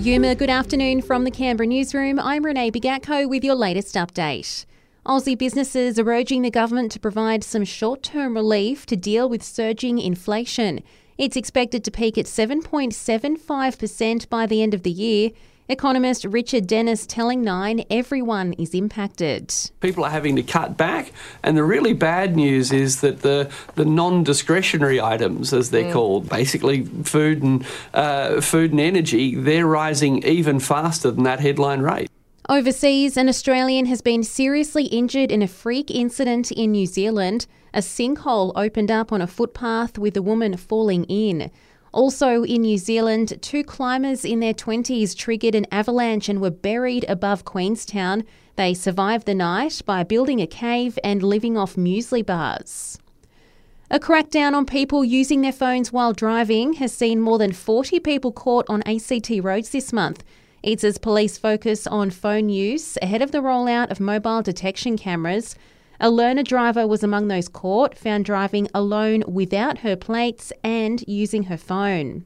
Yuma, good afternoon from the Canberra newsroom. I'm Renee Bigatko with your latest update. Aussie businesses are urging the government to provide some short term relief to deal with surging inflation. It's expected to peak at 7.75% by the end of the year. Economist Richard Denniss telling Nine everyone is impacted. People are having to cut back, and the really bad news is that the, the non discretionary items, as they're mm. called, basically food and, uh, food and energy, they're rising even faster than that headline rate. Overseas, an Australian has been seriously injured in a freak incident in New Zealand. A sinkhole opened up on a footpath with a woman falling in. Also in New Zealand, two climbers in their 20s triggered an avalanche and were buried above Queenstown. They survived the night by building a cave and living off muesli bars. A crackdown on people using their phones while driving has seen more than 40 people caught on ACT roads this month. It's as police focus on phone use ahead of the rollout of mobile detection cameras. A learner driver was among those caught, found driving alone without her plates and using her phone.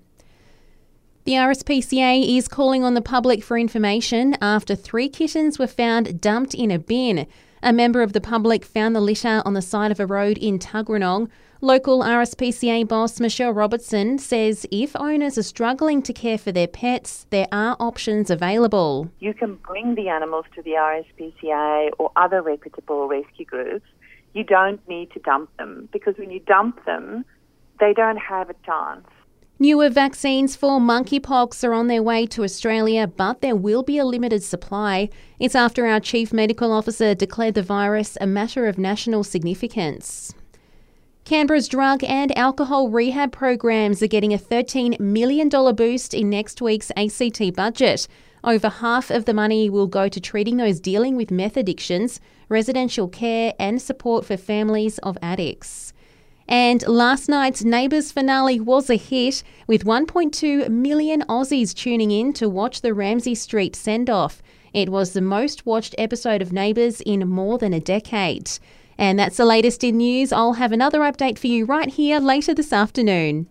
The RSPCA is calling on the public for information after three kittens were found dumped in a bin. A member of the public found the litter on the side of a road in Tuggeranong. Local RSPCA boss Michelle Robertson says if owners are struggling to care for their pets, there are options available. You can bring the animals to the RSPCA or other reputable rescue groups. You don't need to dump them because when you dump them, they don't have a chance. Newer vaccines for monkeypox are on their way to Australia, but there will be a limited supply. It's after our Chief Medical Officer declared the virus a matter of national significance. Canberra's drug and alcohol rehab programs are getting a $13 million boost in next week's ACT budget. Over half of the money will go to treating those dealing with meth addictions, residential care, and support for families of addicts. And last night's Neighbours finale was a hit, with 1.2 million Aussies tuning in to watch the Ramsay Street send off. It was the most watched episode of Neighbours in more than a decade. And that's the latest in news. I'll have another update for you right here later this afternoon.